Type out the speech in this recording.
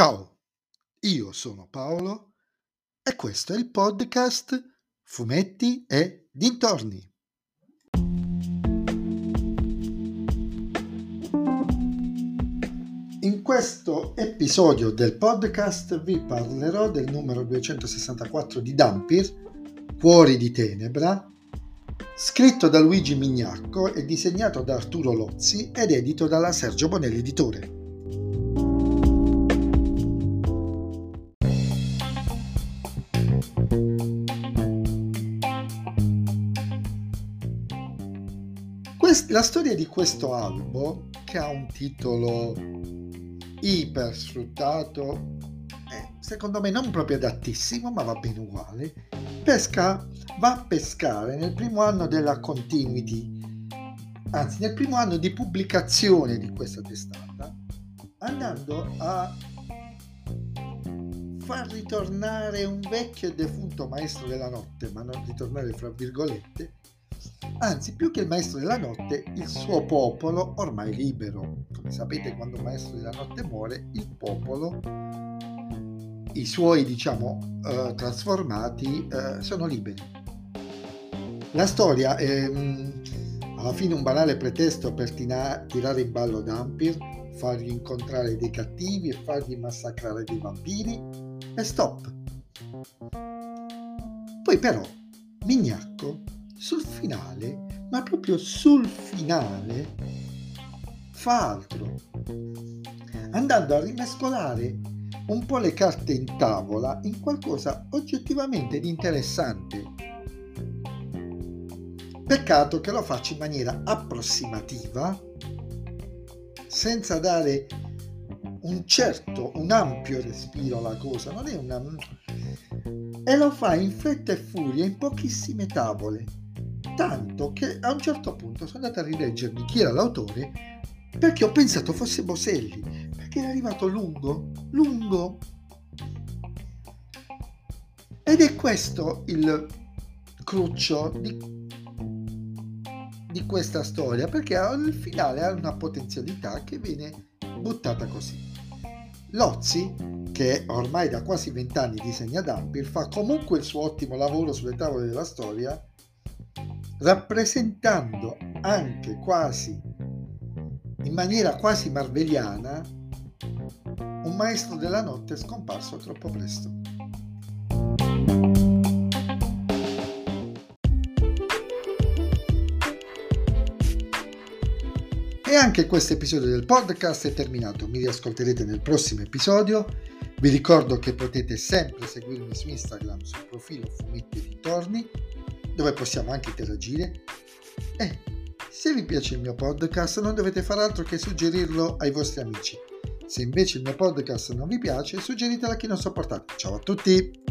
Ciao, io sono Paolo e questo è il podcast Fumetti e Dintorni. In questo episodio del podcast vi parlerò del numero 264 di Dampir, Cuori di Tenebra, scritto da Luigi Mignacco e disegnato da Arturo Lozzi ed edito dalla Sergio Bonelli Editore. La storia di questo albo, che ha un titolo iper sfruttato, secondo me non proprio adattissimo, ma va bene uguale, pesca, va a pescare nel primo anno della continuity, anzi nel primo anno di pubblicazione di questa testata, andando a far ritornare un vecchio e defunto maestro della notte, ma non ritornare fra virgolette, anzi più che il maestro della notte, il suo popolo ormai libero. Come sapete quando il maestro della notte muore, il popolo i suoi diciamo eh, trasformati eh, sono liberi. La storia è mm, alla fine un banale pretesto per tina- tirare in ballo Dampir, fargli incontrare dei cattivi e fargli massacrare dei vampiri e stop. Poi però Mignacco sul finale, ma proprio sul finale, fa altro, andando a rimescolare un po' le carte in tavola in qualcosa oggettivamente di interessante. Peccato che lo faccia in maniera approssimativa, senza dare un certo, un ampio respiro alla cosa, non è una... e lo fa in fretta e furia in pochissime tavole, tanto che a un certo punto sono andato a rileggermi chi era l'autore perché ho pensato fosse Boselli, perché è arrivato lungo, lungo. Ed è questo il cruccio di, di questa storia, perché al finale ha una potenzialità che viene buttata così. Lozzi, che ormai da quasi vent'anni disegna Dampir, fa comunque il suo ottimo lavoro sulle tavole della storia, rappresentando anche quasi in maniera quasi marveliana un maestro della notte scomparso troppo presto. E anche questo episodio del podcast è terminato, mi riascolterete nel prossimo episodio. Vi ricordo che potete sempre seguirmi su Instagram sul profilo Fumetti Ritorni, dove possiamo anche interagire. E se vi piace il mio podcast non dovete fare altro che suggerirlo ai vostri amici. Se invece il mio podcast non vi piace, suggeritelo a chi non sopportate. Ciao a tutti!